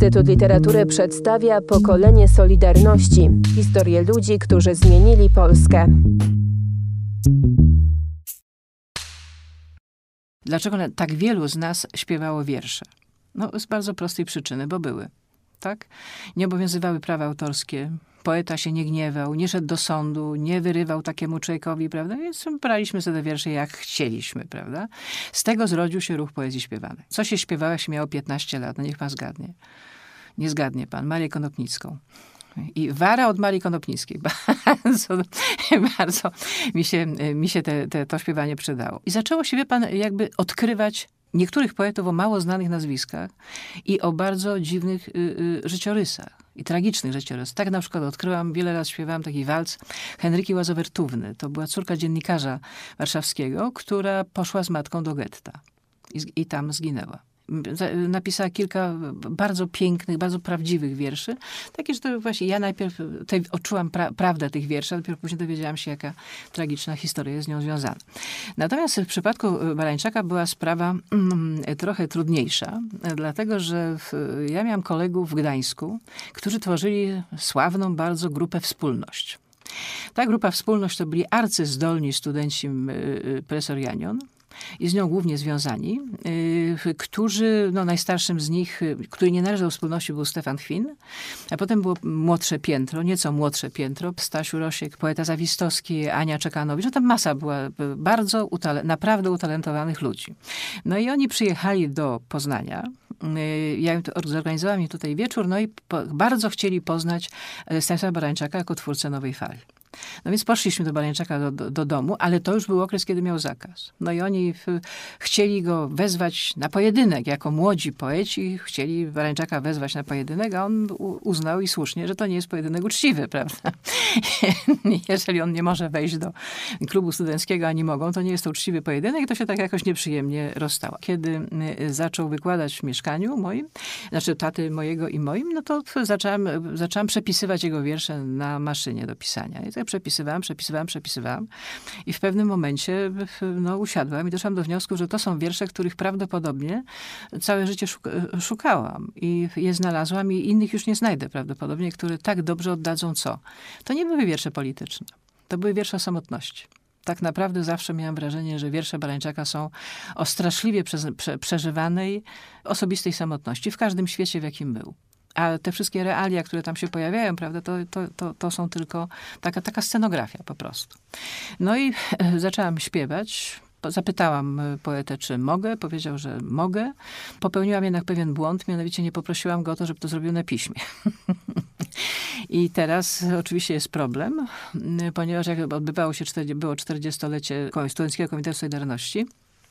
Instytut Literatury przedstawia pokolenie Solidarności historię ludzi, którzy zmienili Polskę. Dlaczego tak wielu z nas śpiewało wiersze? No, z bardzo prostej przyczyny, bo były. Tak? Nie obowiązywały prawa autorskie, poeta się nie gniewał, nie szedł do sądu, nie wyrywał takiemu człowiekowi, prawda? Więc braliśmy sobie wiersze jak chcieliśmy, prawda? Z tego zrodził się ruch poezji śpiewanej. Co się śpiewało, jak się miało 15 lat? No niech pan zgadnie. Nie zgadnie pan. Marię Konopnicką. I wara od Marii Konopnickiej. Bardzo, bardzo mi się, mi się te, te, to śpiewanie przydało. I zaczęło się, wie pan, jakby odkrywać niektórych poetów o mało znanych nazwiskach i o bardzo dziwnych y, y, życiorysach i tragicznych życiorysach. Tak na przykład odkryłam, wiele lat śpiewałam taki walc Henryki Łazowertówny. To była córka dziennikarza warszawskiego, która poszła z matką do getta i, i tam zginęła napisała kilka bardzo pięknych, bardzo prawdziwych wierszy. Takie, że to właśnie ja najpierw tej, odczułam pra, prawdę tych wierszy, a dopiero później dowiedziałam się, jaka tragiczna historia jest z nią związana. Natomiast w przypadku Barańczaka była sprawa mm, trochę trudniejsza, dlatego, że w, ja miałam kolegów w Gdańsku, którzy tworzyli sławną bardzo grupę Wspólność. Ta grupa Wspólność to byli arcyzdolni studenci presorianion, i z nią głównie związani, y, którzy, no najstarszym z nich, y, który nie należał do wspólności, był Stefan Chwin, a potem było młodsze piętro, nieco młodsze piętro, Stasiu Rosiek, poeta Zawistowski, Ania Czekanowicz, no tam masa była bardzo, naprawdę utalentowanych ludzi. No i oni przyjechali do Poznania, y, ja zorganizowałam im tutaj wieczór, no i po, bardzo chcieli poznać Stanisława Barańczaka jako twórcę Nowej Fali. No więc poszliśmy do Barańczaka do, do, do, domu, ale to już był okres, kiedy miał zakaz. No i oni w, chcieli go wezwać na pojedynek. Jako młodzi poeci chcieli Barańczaka wezwać na pojedynek, a on uznał i słusznie, że to nie jest pojedynek uczciwy, prawda? Jeżeli on nie może wejść do klubu studenckiego, ani mogą, to nie jest to uczciwy pojedynek i to się tak jakoś nieprzyjemnie rozstało. Kiedy y, zaczął wykładać w mieszkaniu moim, znaczy taty mojego i moim, no to zaczęłam, zaczęłam przepisywać jego wiersze na maszynie do pisania. I tak przepisywałam, przepisywałam, przepisywałam. I w pewnym momencie no, usiadłam i doszłam do wniosku, że to są wiersze, których prawdopodobnie całe życie szukałam. I je znalazłam i innych już nie znajdę prawdopodobnie, które tak dobrze oddadzą co. To nie były wiersze polityczne. To były wiersze o samotności tak naprawdę zawsze miałam wrażenie, że wiersze Barańczaka są o straszliwie prze, przeżywanej osobistej samotności w każdym świecie, w jakim był. A te wszystkie realia, które tam się pojawiają, prawda, to, to, to, to są tylko taka, taka scenografia po prostu. No i e, zaczęłam śpiewać. Zapytałam e, poetę, czy mogę. Powiedział, że mogę. Popełniłam jednak pewien błąd, mianowicie nie poprosiłam go o to, żeby to zrobił na piśmie. I teraz oczywiście jest problem, ponieważ jak odbywało się, było 40-lecie Studenckiego Komitetu Solidarności,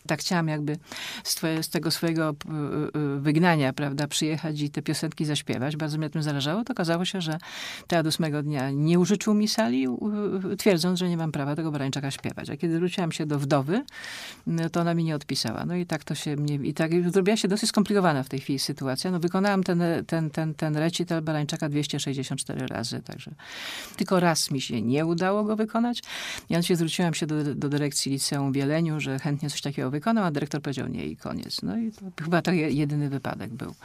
tak chciałam jakby z, twoje, z, tego swojego y, y, wygnania, prawda, przyjechać i te piosenki zaśpiewać. Bardzo mi na tym zależało. To okazało się, że teatr ósmego dnia nie użyczył mi sali, twierdząc, że nie mam prawa tego Barańczaka śpiewać. A kiedy zwróciłam się do wdowy, no, to ona mi nie odpisała. No i tak to się mnie, i tak zrobiła się dosyć skomplikowana w tej chwili sytuacja. No wykonałam ten, ten, ten, ten recital Barańczaka 264 razy, także tylko raz mi się nie udało go wykonać. Ja się zwróciłam się do, do dyrekcji liceum w Wieleniu, że chętnie coś takiego wykonał, a dyrektor powiedział nie i koniec. No i to, chyba to jedyny wypadek był.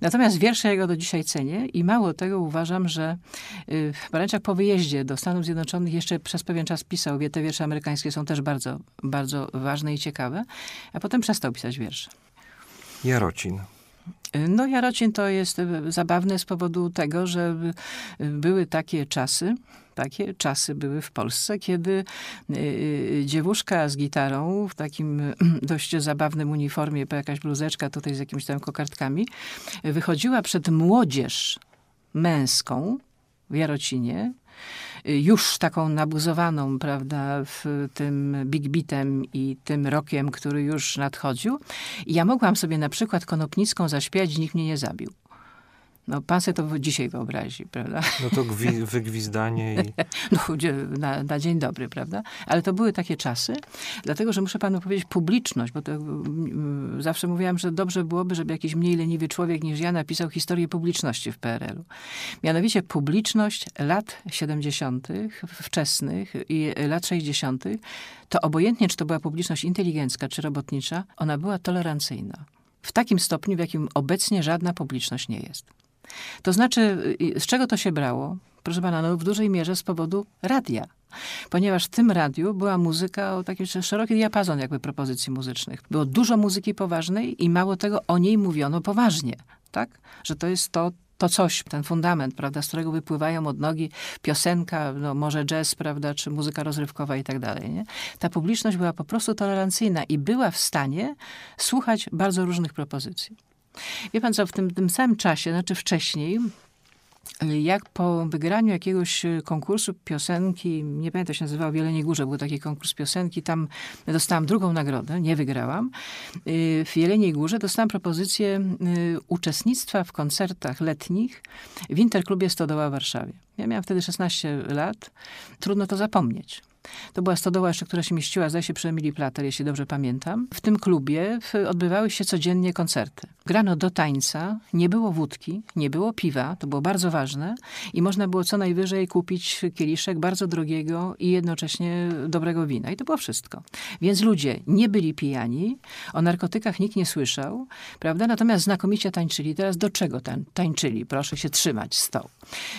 Natomiast wiersze jego do dzisiaj cenię i mało tego uważam, że y, Barańczak po wyjeździe do Stanów Zjednoczonych jeszcze przez pewien czas pisał, wie, te wiersze amerykańskie są też bardzo, bardzo ważne i ciekawe, a potem przestał pisać wiersze. Jarocin. No, Jarocin to jest y, zabawne z powodu tego, że y, były takie czasy, takie czasy były w Polsce, kiedy y, dziewuszka z gitarą w takim dość zabawnym uniformie, jakaś bluzeczka tutaj z jakimiś tam kokardkami, wychodziła przed młodzież męską w Jarocinie, już taką nabuzowaną, prawda, w tym big beatem i tym rokiem, który już nadchodził. I ja mogłam sobie na przykład Konopnicką zaśpiewać, nikt mnie nie zabił. No, pan sobie to dzisiaj wyobrazi, prawda? No to gwi- wygwizdanie i... no, na, na, dzień dobry, prawda? Ale to były takie czasy, dlatego, że muszę panu powiedzieć publiczność, bo to mm, zawsze mówiłam, że dobrze byłoby, żeby jakiś mniej leniwy człowiek niż ja napisał historię publiczności w PRL-u. Mianowicie publiczność lat 70., wczesnych i lat 60., to obojętnie, czy to była publiczność inteligencka, czy robotnicza, ona była tolerancyjna. W takim stopniu, w jakim obecnie żadna publiczność nie jest. To znaczy, y, z czego to się brało? Proszę pana, no w dużej mierze z powodu radia. Ponieważ w tym radiu była muzyka o taki szeroki diapazon jakby propozycji muzycznych. Było dużo muzyki poważnej i mało tego, o niej mówiono poważnie, tak? Że to jest to, to coś, ten fundament, prawda, z którego wypływają od nogi piosenka, no może jazz, prawda, czy muzyka rozrywkowa i tak dalej, nie? Ta publiczność była po prostu tolerancyjna i była w stanie słuchać bardzo różnych propozycji. Wie pan co, w tym, tym samym czasie, znaczy wcześniej, jak po wygraniu jakiegoś konkursu piosenki, nie pamiętam, się nazywał, w Jeleniej Górze był taki konkurs piosenki, tam dostałam drugą nagrodę, nie wygrałam. Y, w Jeleniej Górze dostałam propozycję y, uczestnictwa w koncertach letnich w Interklubie Stodoła w Warszawie. Ja miałam wtedy 16 lat, trudno to zapomnieć. To była stodoła jeszcze, która się mieściła, zdaje się, przy Emilii Plater, jeśli dobrze pamiętam. W tym klubie odbywały się codziennie koncerty. Grano do tańca, nie było wódki, nie było piwa, to było bardzo ważne i można było co najwyżej kupić kieliszek bardzo drogiego i jednocześnie dobrego wina. I to było wszystko. Więc ludzie nie byli pijani, o narkotykach nikt nie słyszał, prawda? Natomiast znakomicie tańczyli. Teraz do czego tań tańczyli? Proszę się trzymać stołu.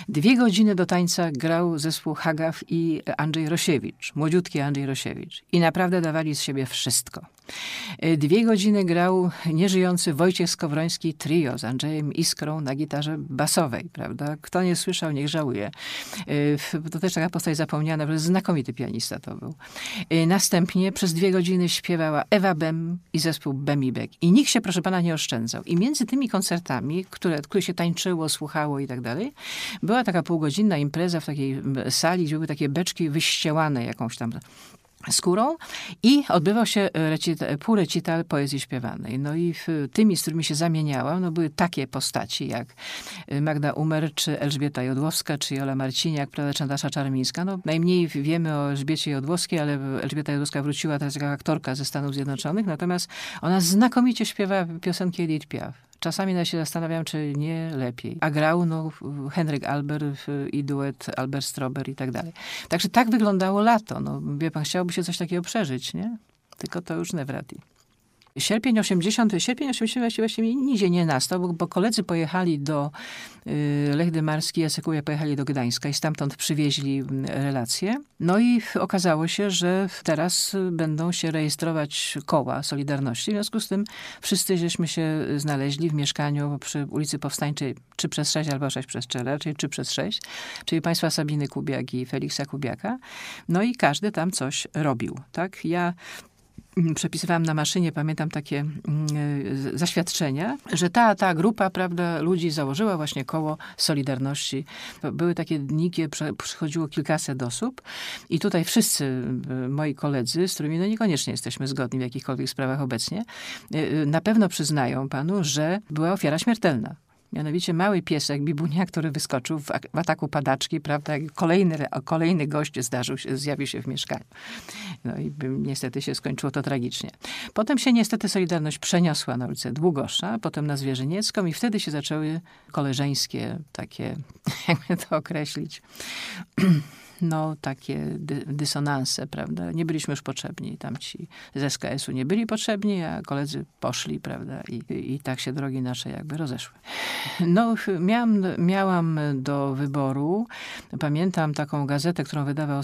Dwie godziny do tańca grał zespół Hagaw i Andrzej Rosiewicz. Rosiewicz, młodziutki Andrzej Rosiewicz. I naprawdę dawali z siebie wszystko. E, dwie godziny grał nieżyjący Wojciech Skowroński trio z Andrzejem Iskrą na gitarze basowej, prawda? Kto nie słyszał, niech żałuje. E, to też taka postać zapomniana, bo znakomity pianista to był. E, następnie przez dwie godziny śpiewała Ewa Bem i zespół Bemibek. I nikt się, proszę pana, nie oszczędzał. I między tymi koncertami, które, które się tańczyło, słuchało i tak dalej, była taka półgodzinna impreza w takiej sali, gdzie były takie beczki wyściełane jakąś tam skórą i odbywał się recita, półrecital poezji śpiewanej. No i tymi, z którymi się zamieniałam, no były takie postaci jak Magda Umer, czy Elżbieta Jodłowska, czy Jola Marciniak, prawda, czy Natasza Czarmińska. No, najmniej wiemy o Elżbiecie Jodłowskiej, ale Elżbieta Jodłowska wróciła teraz jako aktorka ze Stanów Zjednoczonych, natomiast ona znakomicie śpiewa piosenki Edith Piaf. Czasami się zastanawiam, czy nie lepiej. A grał no, Henryk Albert i duet Albert Strober i tak dalej. Także tak wyglądało lato. No, wie pan, chciałoby się coś takiego przeżyć, nie? Tylko to już radi. Sierpień 80, sierpień 80 właściwie, nigdzie nie nastał, bo, bo koledzy pojechali do y, Lech Dymarski, Jasekuja pojechali do Gdańska i stamtąd przywieźli relacje. No i okazało się, że teraz będą się rejestrować koła Solidarności. W związku z tym wszyscy żeśmy się znaleźli w mieszkaniu przy ulicy Powstańczej 3 przez 6 albo 6 przez 4, czyli 3 przez 6, czyli państwa Sabiny Kubiak i Feliksa Kubiaka. No i każdy tam coś robił, tak? Ja przepisywałam na maszynie, pamiętam takie mm, zaświadczenia, że ta, ta grupa, prawda, ludzi założyła właśnie koło Solidarności. Były takie dni, kiedy przychodziło kilkaset osób i tutaj wszyscy e, moi koledzy, z którymi no niekoniecznie jesteśmy zgodni w jakichkolwiek sprawach obecnie, e, na pewno przyznają panu, że była ofiara śmiertelna. Mianowicie mały piesek, bibunia, który wyskoczył w, ataku padaczki, prawda? Kolejny, kolejny gość zdarzył się, zjawił się w mieszkaniu. No i niestety się skończyło to tragicznie. Potem się niestety Solidarność przeniosła na ulicę Długosza, potem na Zwierzyniecką i wtedy się zaczęły koleżeńskie takie, jakby to określić, no, takie dy, dysonanse, prawda. Nie byliśmy już potrzebni. Tam ci z SKS-u nie byli potrzebni, a koledzy poszli, prawda. I, i tak się drogi nasze jakby rozeszły. No, miałam, miałam do wyboru, pamiętam taką gazetę, którą wydawał,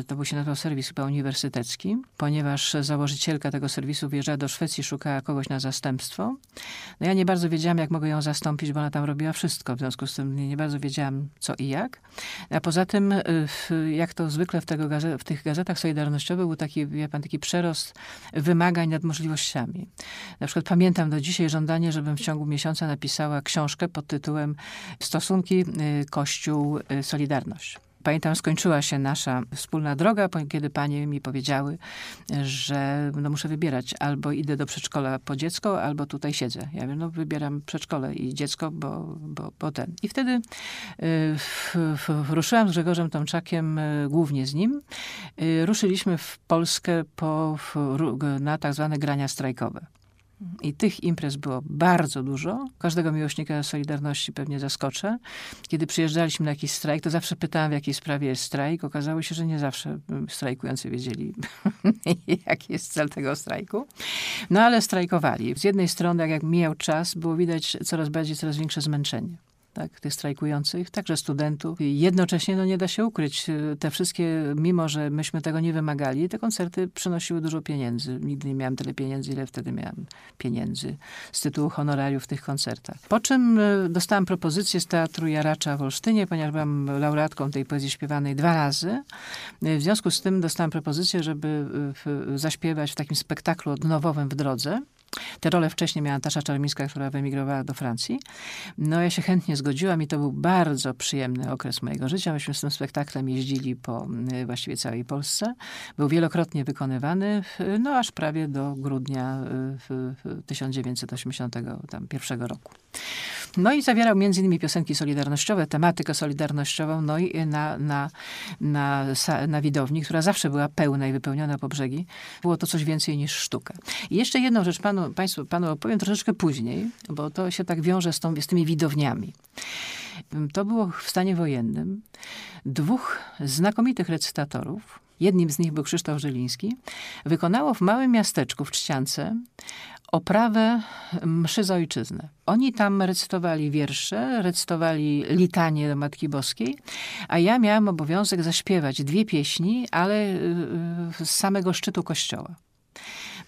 y, to był się nazywał serwis chyba uniwersytecki, ponieważ założycielka tego serwisu wyjeżdżała do Szwecji, szukała kogoś na zastępstwo. No ja nie bardzo wiedziałam, jak mogę ją zastąpić, bo ona tam robiła wszystko. W związku z tym nie, nie bardzo wiedziałam, co i jak. A poza tym y, jak to zwykle w, tego w tych gazetach solidarnościowych był taki, wie pan, taki przerost wymagań nad możliwościami. Na przykład pamiętam do dzisiaj żądanie, żebym w ciągu miesiąca napisała książkę pod tytułem Stosunki y, Kościół-Solidarność. Pamiętam, skończyła się nasza wspólna droga, kiedy panie mi powiedziały, że no muszę wybierać. Albo idę do przedszkola po dziecko, albo tutaj siedzę. Ja wiem, no wybieram przedszkole i dziecko, bo, bo, bo ten. I wtedy y, ruszyłam z Grzegorzem Tomczakiem, y, głównie z nim. Y, ruszyliśmy w Polskę po, na tak zwane grania strajkowe. I tych imprez było bardzo dużo. Każdego miłośnika Solidarności pewnie zaskoczę. Kiedy przyjeżdżaliśmy na jakiś strajk, to zawsze pytałam, w jakiej sprawie jest strajk. Okazało się, że nie zawsze strajkujący wiedzieli, jaki jest cel tego strajku. No ale strajkowali. Z jednej strony, jak, jak mijał czas, było widać coraz bardziej, coraz większe zmęczenie. Tak, tych strajkujących, także studentów. Jednocześnie, no nie da się ukryć, y, te wszystkie, mimo że myśmy tego nie wymagali, te koncerty przynosiły dużo pieniędzy. Nigdy nie miałam tyle pieniędzy, ile wtedy miałam pieniędzy z tytułu honorariów w tych koncertach. Po czym y, dostałam propozycję z Teatru Jaracza w Olsztynie, ponieważ byłam laureatką tej poezji śpiewanej dwa razy. Y, W związku z tym dostałam propozycję, żeby zaśpiewać w takim spektaklu odnowowym w drodze. Te role wcześniej miała Natasza Czarmińska, która wyemigrowała do Francji. No ja się chętnie zgodziłam i to był bardzo przyjemny okres mojego życia. Myśmy z tym spektaklem jeździli po y, właściwie całej Polsce. Był wielokrotnie wykonywany, no aż prawie do grudnia y, w- w 1981 roku. No i zawierał między innymi piosenki solidarnościowe, tematykę solidarnościową, no i na, na, na, na widowni, która zawsze była pełna i wypełniona po brzegi. Było to coś więcej niż sztuka. I jeszcze jedną rzecz panu, państwu, panu opowiem troszeczkę później, bo to się tak wiąże z, tą, z tymi widowniami. To było w stanie wojennym. Dwóch znakomitych recytatorów, jednym z nich był Krzysztof Żyliński, wykonało w małym miasteczku w Czciance oprawę mszy za ojczyznę. Oni tam recytowali wiersze, recytowali litanie do Matki Boskiej, a ja miałam obowiązek zaśpiewać dwie pieśni, ale y, y, z samego szczytu kościoła.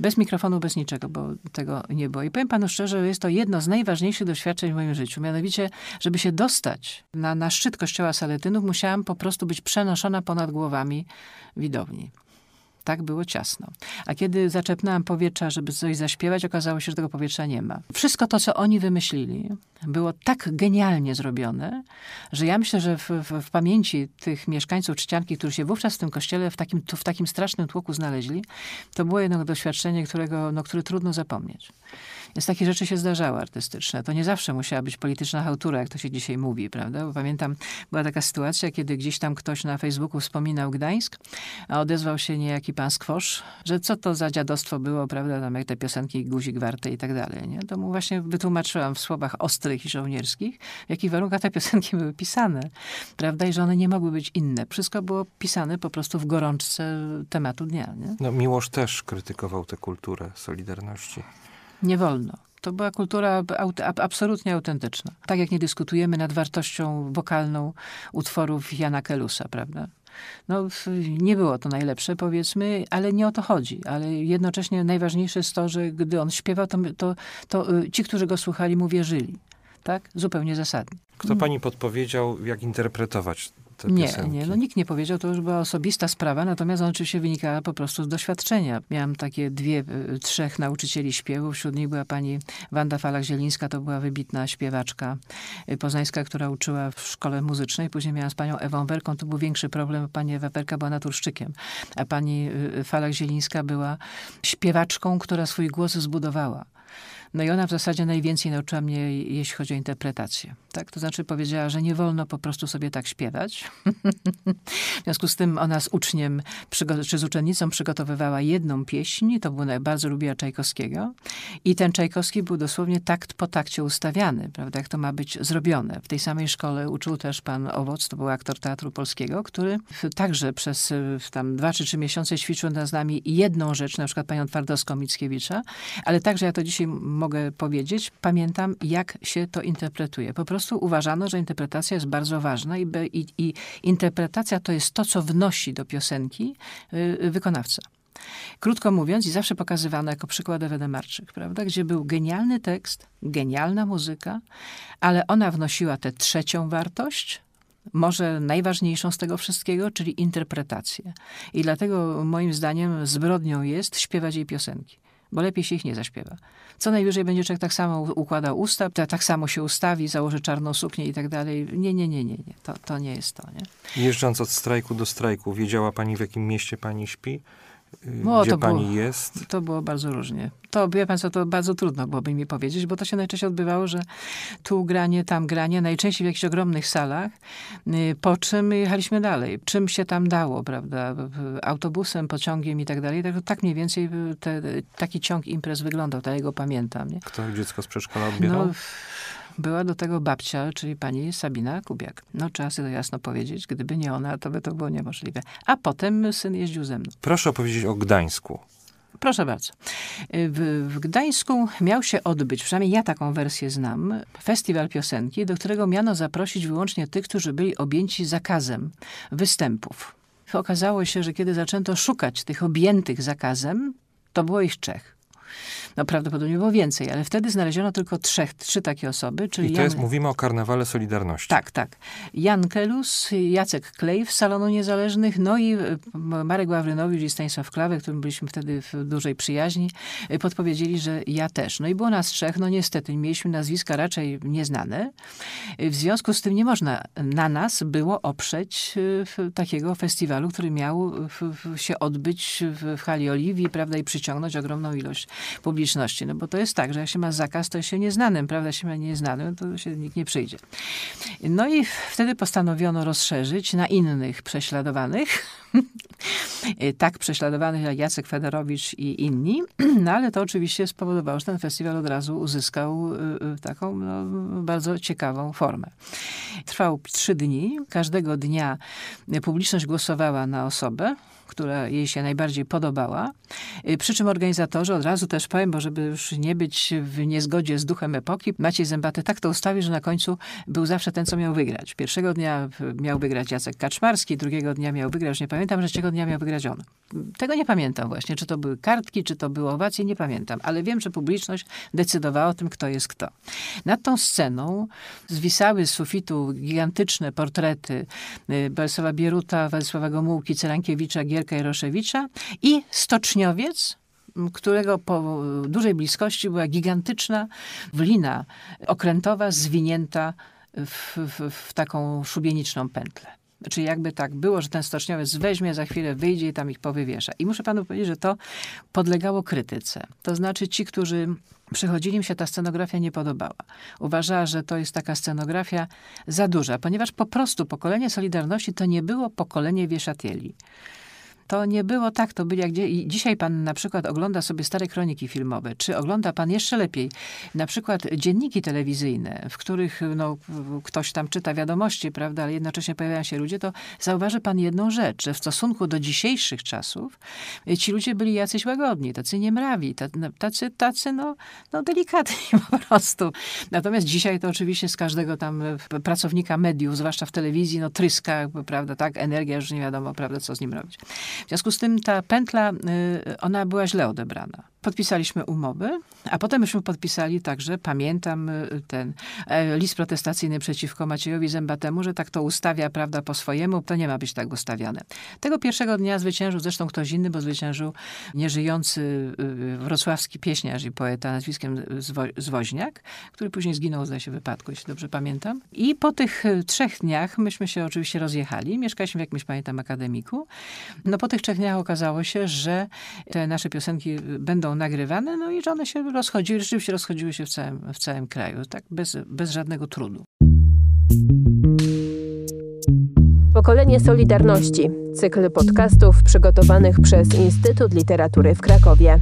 Bez mikrofonu, bez niczego, bo tego nie było. I powiem panu szczerze, że jest to jedno z najważniejszych doświadczeń w moim życiu. Mianowicie, żeby się dostać na, na szczyt kościoła Saletynów, musiałam po prostu być przenoszona ponad głowami widowni. Tak było ciasno. A kiedy zaczepnęłam powietrza, żeby coś zaśpiewać, okazało się, że tego powietrza nie ma. Wszystko to, co oni wymyślili, było tak genialnie zrobione, że ja myślę, że w, w, w pamięci tych mieszkańców Czcianki, którzy się wówczas w tym kościele w takim, w takim strasznym tłoku znaleźli, to było jedno doświadczenie, którego, no, które trudno zapomnieć. Więc takie rzeczy się zdarzały artystyczne. To nie zawsze musiała być polityczna hałtura, jak to się dzisiaj mówi, prawda? Bo pamiętam, była taka sytuacja, kiedy gdzieś tam ktoś na Facebooku wspominał Gdańsk, a odezwał się niejaki pan Skwosz, że co to za dziadostwo było, prawda, tam jak te piosenki Guzik Warte i tak dalej, nie? To mu właśnie wytłumaczyłam w słowach ostrych i żołnierskich, w jakich warunkach te piosenki były pisane, prawda, i że one nie mogły być inne. Wszystko było pisane po prostu w gorączce tematu dnia, nie? No, Miłosz też krytykował tę kulturę Solidarności. Nie wolno. To była kultura absolutnie autentyczna. Tak jak nie dyskutujemy nad wartością wokalną utworów Jana Kelusa, prawda? No, nie było to najlepsze, powiedzmy, ale nie o to chodzi. Ale jednocześnie najważniejsze jest to, że gdy on śpiewał, to, to, to y, ci, którzy go słuchali, mu wierzyli. Tak? Zupełnie zasadnie. Kto pani podpowiedział, jak interpretować te Nie, piosenki? nie, no nikt nie powiedział, to już była osobista sprawa, natomiast ona oczywiście wynikała po prostu z doświadczenia. Miałam takie dwie, y, trzech nauczycieli śpiewu, wśród nich była pani Wanda Falak-Zielińska, to była wybitna śpiewaczka y, poznańska, która uczyła w szkole muzycznej. Później miałam z panią Ewą Werką, to był większy problem, pani Ewa Werka była naturszczykiem, a pani y, Falak-Zielińska była śpiewaczką, która swój głos zbudowała. No i ona w zasadzie najwięcej nauczyła mnie, jeśli chodzi o interpretację. Tak? To znaczy powiedziała, że nie wolno po prostu sobie tak śpiewać. w związku z tym ona z uczniem, czy z uczennicą przygotowywała jedną pieśń, to było, bardzo lubiła Czajkowskiego. I ten Czajkowski był dosłownie takt po takcie ustawiany, prawda, jak to ma być zrobione. W tej samej szkole uczył też pan Owoc, to był aktor Teatru Polskiego, który także przez y, tam dwa czy trzy miesiące ćwiczył z nami jedną rzecz, na przykład panią Twardowską-Mickiewicza, ale także ja to dzisiaj mogę powiedzieć, pamiętam, jak się to interpretuje. Po prostu uważano, że interpretacja jest bardzo ważna i, i, i interpretacja to jest to, co wnosi do piosenki y, y, wykonawca. Krótko mówiąc, i zawsze pokazywano jako przykład Ewę Demarczyk, prawda? Gdzie był genialny tekst, genialna muzyka, ale ona wnosiła tę trzecią wartość, może najważniejszą z tego wszystkiego, czyli interpretację. I dlatego moim zdaniem zbrodnią jest śpiewać jej piosenki, bo lepiej się ich nie zaśpiewa. Co najwyżej będzie człowiek tak samo układał usta, ta- tak samo się ustawi, założy czarną suknię i tak dalej. Nie, nie, nie, nie, nie. To, to nie jest to, nie? Jeżdżąc od strajku do strajku, wiedziała pani, w jakim mieście pani śpi? Y, O, Gdzie to było- pani jest? To było bardzo różnie. To, wie pan co, to bardzo trudno byłoby mi powiedzieć, bo to się najczęściej odbywało, że tu granie, tam granie, najczęściej w jakichś ogromnych salach, y, po czym jechaliśmy dalej. Czym się tam dało, prawda? Autobusem, pociągiem i tak dalej. Tak, tak mniej więcej te, taki ciąg imprez wyglądał, tak jego pamiętam. Nie? Kto dziecko z przedszkola odbierał? No, była do tego babcia, czyli pani Sabina Kubiak. No, trzeba sobie to jasno powiedzieć. Gdyby nie ona, to by to było niemożliwe. A potem syn jeździł ze mną. Proszę opowiedzieć o Gdańsku. Proszę bardzo. W, w Gdańsku miał się odbyć, przynajmniej ja taką wersję znam, festiwal piosenki, do którego miano zaprosić wyłącznie tych, którzy byli objęci zakazem występów. Okazało się, że kiedy zaczęto szukać tych objętych zakazem, to było ich trzech. No prawdopodobnie było więcej, ale wtedy znaleziono tylko trzech, trzy takie osoby, czyli I to Jan- jest, mówimy o karnawale Solidarności. tak, tak. Jan Kelus, Jacek Klej z Salonu Niezależnych, no i e, Marek Ławrynowicz i Stanisław Klawe, którym byliśmy wtedy w dużej przyjaźni, e, podpowiedzieli, że ja też. No i było nas trzech, no niestety, mieliśmy nazwiska raczej nieznane. E, W związku z tym nie można na nas było oprzeć takiego festiwalu, który miał się odbyć w, w hali Oliwii, prawda, i przyciągnąć ogromną ilość publiczności. No bo to jest tak, że jak się ma zakaz, to się nieznanym, prawda, się ma nieznanym, to się nikt nie przyjdzie. No i wtedy postanowiono rozszerzyć na innych prześladowanych. tak prześladowanych jak Jacek Federowicz i inni. No ale to oczywiście spowodowało, że ten festiwal od razu uzyskał y, y, taką no, bardzo ciekawą formę. Trwał trzy dni. Każdego dnia publiczność głosowała na osobę, która jej się najbardziej podobała. Y, Przy czym organizatorzy, od razu też powiem, bo żeby już nie być w niezgodzie z duchem epoki, Maciej Zębaty tak to ustawił, że na końcu był zawsze ten, co miał wygrać. Pierwszego dnia miał wygrać Jacek Kaczmarski, drugiego dnia miał wygrać, już nie pamiętam, że trzeciego dnia miał wygrać on. Tego nie pamiętam właśnie, czy to były kartki, czy to były owacje, nie pamiętam, ale wiem, że publiczność decydowała o tym, kto jest kto. Nad tą sceną zwisały z sufitu gigantyczne portrety y, Bolesława Bieruta, Władysława Gomułki, Cerankiewicza, Gierka Jaroszewicza i stoczniowiec, którego po dużej bliskości była gigantyczna wlina okrętowa zwinięta w, w, w taką szubieniczną pętlę. Czyli jakby tak było, że ten stoczniowiec weźmie, za chwilę wyjdzie i tam ich powywiesza. I muszę panu powiedzieć, że to podlegało krytyce. To znaczy ci, którzy przychodzili, im się ta scenografia nie podobała. Uważała, że to jest taka scenografia za duża, ponieważ po prostu pokolenie Solidarności to nie było pokolenie wieszatieli. To nie było tak, to byli jak gdzie, i dzisiaj pan na przykład ogląda sobie stare kroniki filmowe, czy ogląda pan jeszcze lepiej na przykład dzienniki telewizyjne, w których no, ktoś tam czyta wiadomości, prawda, ale jednocześnie pojawiają się ludzie, to zauważy pan jedną rzecz, że w stosunku do dzisiejszych czasów ci ludzie byli jacyś łagodni, tacy niemrawi, no, tacy, tacy no, no delikatni po prostu. Natomiast dzisiaj to oczywiście z każdego tam e, pracownika mediów, zwłaszcza w telewizji, no tryska, prawda, tak, energia, już nie wiadomo, prawda, co z nim robić. W związku z tym ta pętla, y, ona była źle odebrana. Podpisaliśmy umowy, a potem myśmy podpisali także, pamiętam y, ten e, list protestacyjny przeciwko Maciejowi Zębatemu, że tak to ustawia, prawda, po swojemu, to nie ma być tak ustawiane. Tego pierwszego dnia zwyciężył zresztą ktoś inny, bo zwyciężył nieżyjący y, wrocławski pieśniarz i poeta nazwiskiem Zwo- Zwoźniak, który później zginął, zdaje się, w wypadku, jeśli dobrze pamiętam. I po tych y, trzech dniach myśmy się oczywiście rozjechali. Mieszkaliśmy w jakimś, pamiętam, akademiku. No po tych trzech dniach okazało się, że te nasze piosenki y, nagrywane, no i że one się rozchodziły, rzeczywiście rozchodziły się w całym, w całym kraju, tak bez, bez żadnego trudu. Pokolenie Solidarności. Cykl podcastów przygotowanych przez Instytut Literatury w Krakowie.